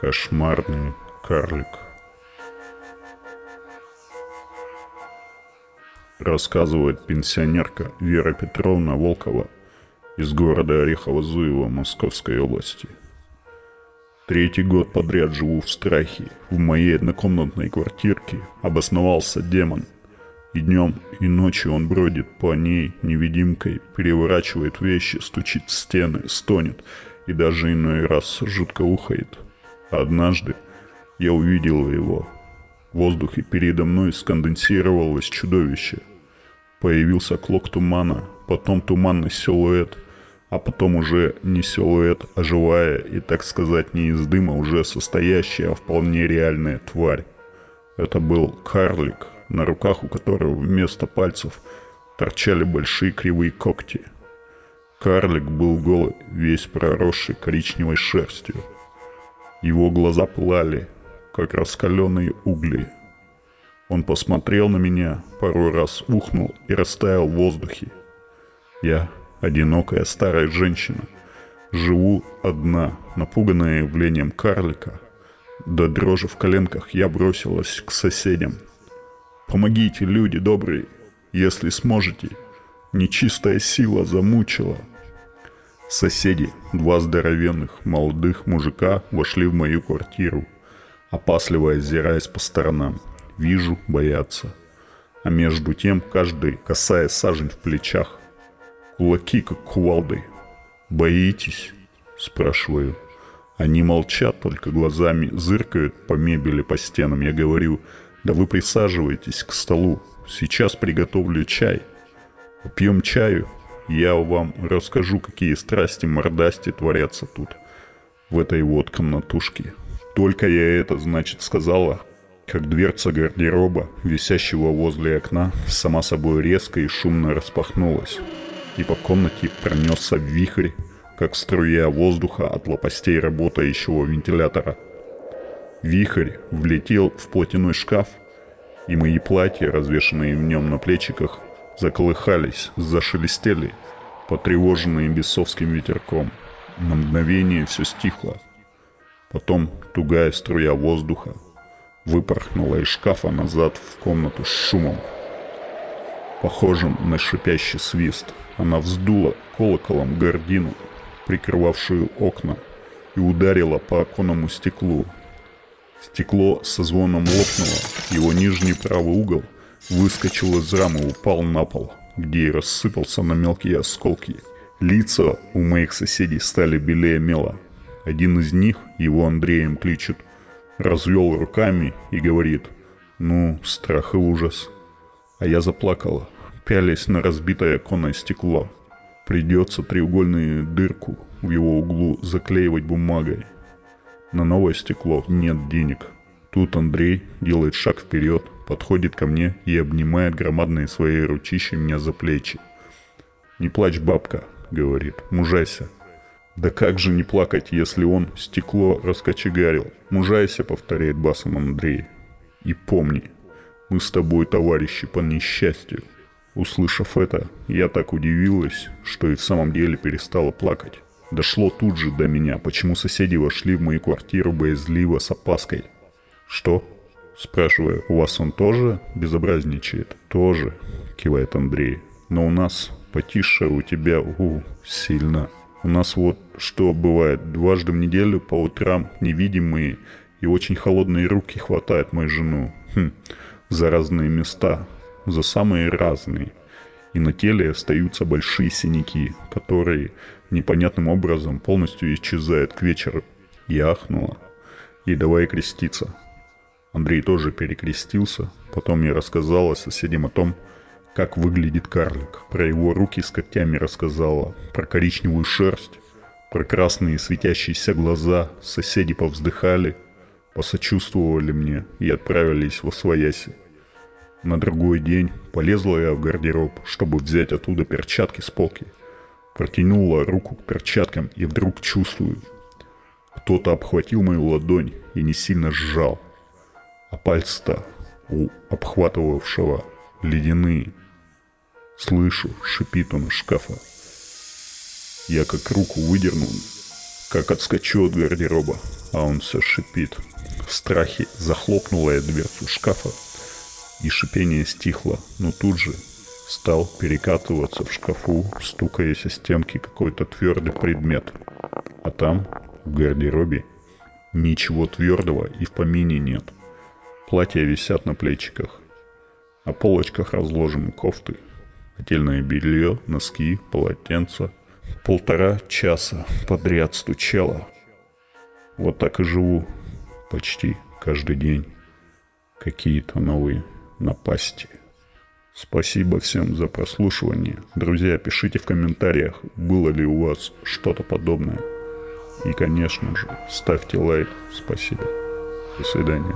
Кошмарный карлик. Рассказывает пенсионерка Вера Петровна Волкова из города Орехово-Зуево Московской области. Третий год подряд живу в страхе. В моей однокомнатной квартирке обосновался демон. И днем, и ночью он бродит по ней невидимкой, переворачивает вещи, стучит в стены, стонет и даже иной раз жутко ухает – Однажды я увидел его. В воздухе передо мной сконденсировалось чудовище. Появился клок тумана, потом туманный силуэт, а потом уже не силуэт, а живая и, так сказать, не из дыма, уже состоящая, а вполне реальная тварь. Это был карлик, на руках у которого вместо пальцев торчали большие кривые когти. Карлик был голый, весь проросший коричневой шерстью – его глаза пылали, как раскаленные угли. Он посмотрел на меня, пару раз ухнул и растаял в воздухе. Я, одинокая старая женщина, живу одна, напуганная явлением карлика. До дрожи в коленках я бросилась к соседям. «Помогите, люди добрые, если сможете. Нечистая сила замучила». Соседи, два здоровенных молодых мужика, вошли в мою квартиру, опасливо озираясь по сторонам. Вижу, боятся. А между тем каждый касаясь сажень в плечах. Кулаки, как кувалды. «Боитесь?» – спрашиваю. Они молчат, только глазами зыркают по мебели, по стенам. Я говорю, да вы присаживайтесь к столу. Сейчас приготовлю чай. Пьем чаю, я вам расскажу, какие страсти мордасти творятся тут, в этой вот комнатушке. Только я это, значит, сказала, как дверца гардероба, висящего возле окна, сама собой резко и шумно распахнулась, и по комнате пронесся вихрь, как струя воздуха от лопастей работающего вентилятора. Вихрь влетел в платяной шкаф, и мои платья, развешанные в нем на плечиках, заколыхались, зашелестели, потревоженные бесовским ветерком. На мгновение все стихло. Потом тугая струя воздуха выпорхнула из шкафа назад в комнату с шумом. Похожим на шипящий свист, она вздула колоколом гордину, прикрывавшую окна, и ударила по оконному стеклу. Стекло со звоном лопнуло, его нижний правый угол – выскочил из рамы, упал на пол, где и рассыпался на мелкие осколки. Лица у моих соседей стали белее мела. Один из них, его Андреем кличут, развел руками и говорит «Ну, страх и ужас». А я заплакала, пялясь на разбитое оконное стекло. Придется треугольную дырку в его углу заклеивать бумагой. На новое стекло нет денег. Тут Андрей делает шаг вперед – подходит ко мне и обнимает громадные свои ручища меня за плечи. «Не плачь, бабка», — говорит, — «мужайся». «Да как же не плакать, если он стекло раскочегарил?» «Мужайся», — повторяет басом Андрей. «И помни, мы с тобой товарищи по несчастью». Услышав это, я так удивилась, что и в самом деле перестала плакать. Дошло тут же до меня, почему соседи вошли в мою квартиру боязливо с опаской. «Что?» Спрашиваю, у вас он тоже безобразничает? Тоже, кивает Андрей. Но у нас потише, у тебя, у, сильно. У нас вот что бывает, дважды в неделю по утрам невидимые и очень холодные руки хватают мою жену. Хм, за разные места, за самые разные. И на теле остаются большие синяки, которые непонятным образом полностью исчезают к вечеру. Я ахнула. И давай креститься. Андрей тоже перекрестился. Потом я рассказала соседям о том, как выглядит карлик. Про его руки с когтями рассказала, про коричневую шерсть, про красные светящиеся глаза. Соседи повздыхали, посочувствовали мне и отправились во свояси. На другой день полезла я в гардероб, чтобы взять оттуда перчатки с полки. Протянула руку к перчаткам и вдруг чувствую. Кто-то обхватил мою ладонь и не сильно сжал – а пальцы-то у обхватывавшего ледяные. Слышу, шипит он из шкафа. Я как руку выдернул, как отскочу от гардероба, а он все шипит. В страхе захлопнула я дверцу шкафа, и шипение стихло, но тут же стал перекатываться в шкафу, стукаясь о стенки какой-то твердый предмет. А там, в гардеробе, ничего твердого и в помине нет. Платья висят на плечиках. На полочках разложены кофты, отдельное белье, носки, полотенца. Полтора часа подряд стучало. Вот так и живу почти каждый день. Какие-то новые напасти. Спасибо всем за прослушивание. Друзья, пишите в комментариях, было ли у вас что-то подобное. И, конечно же, ставьте лайк. Спасибо. До свидания.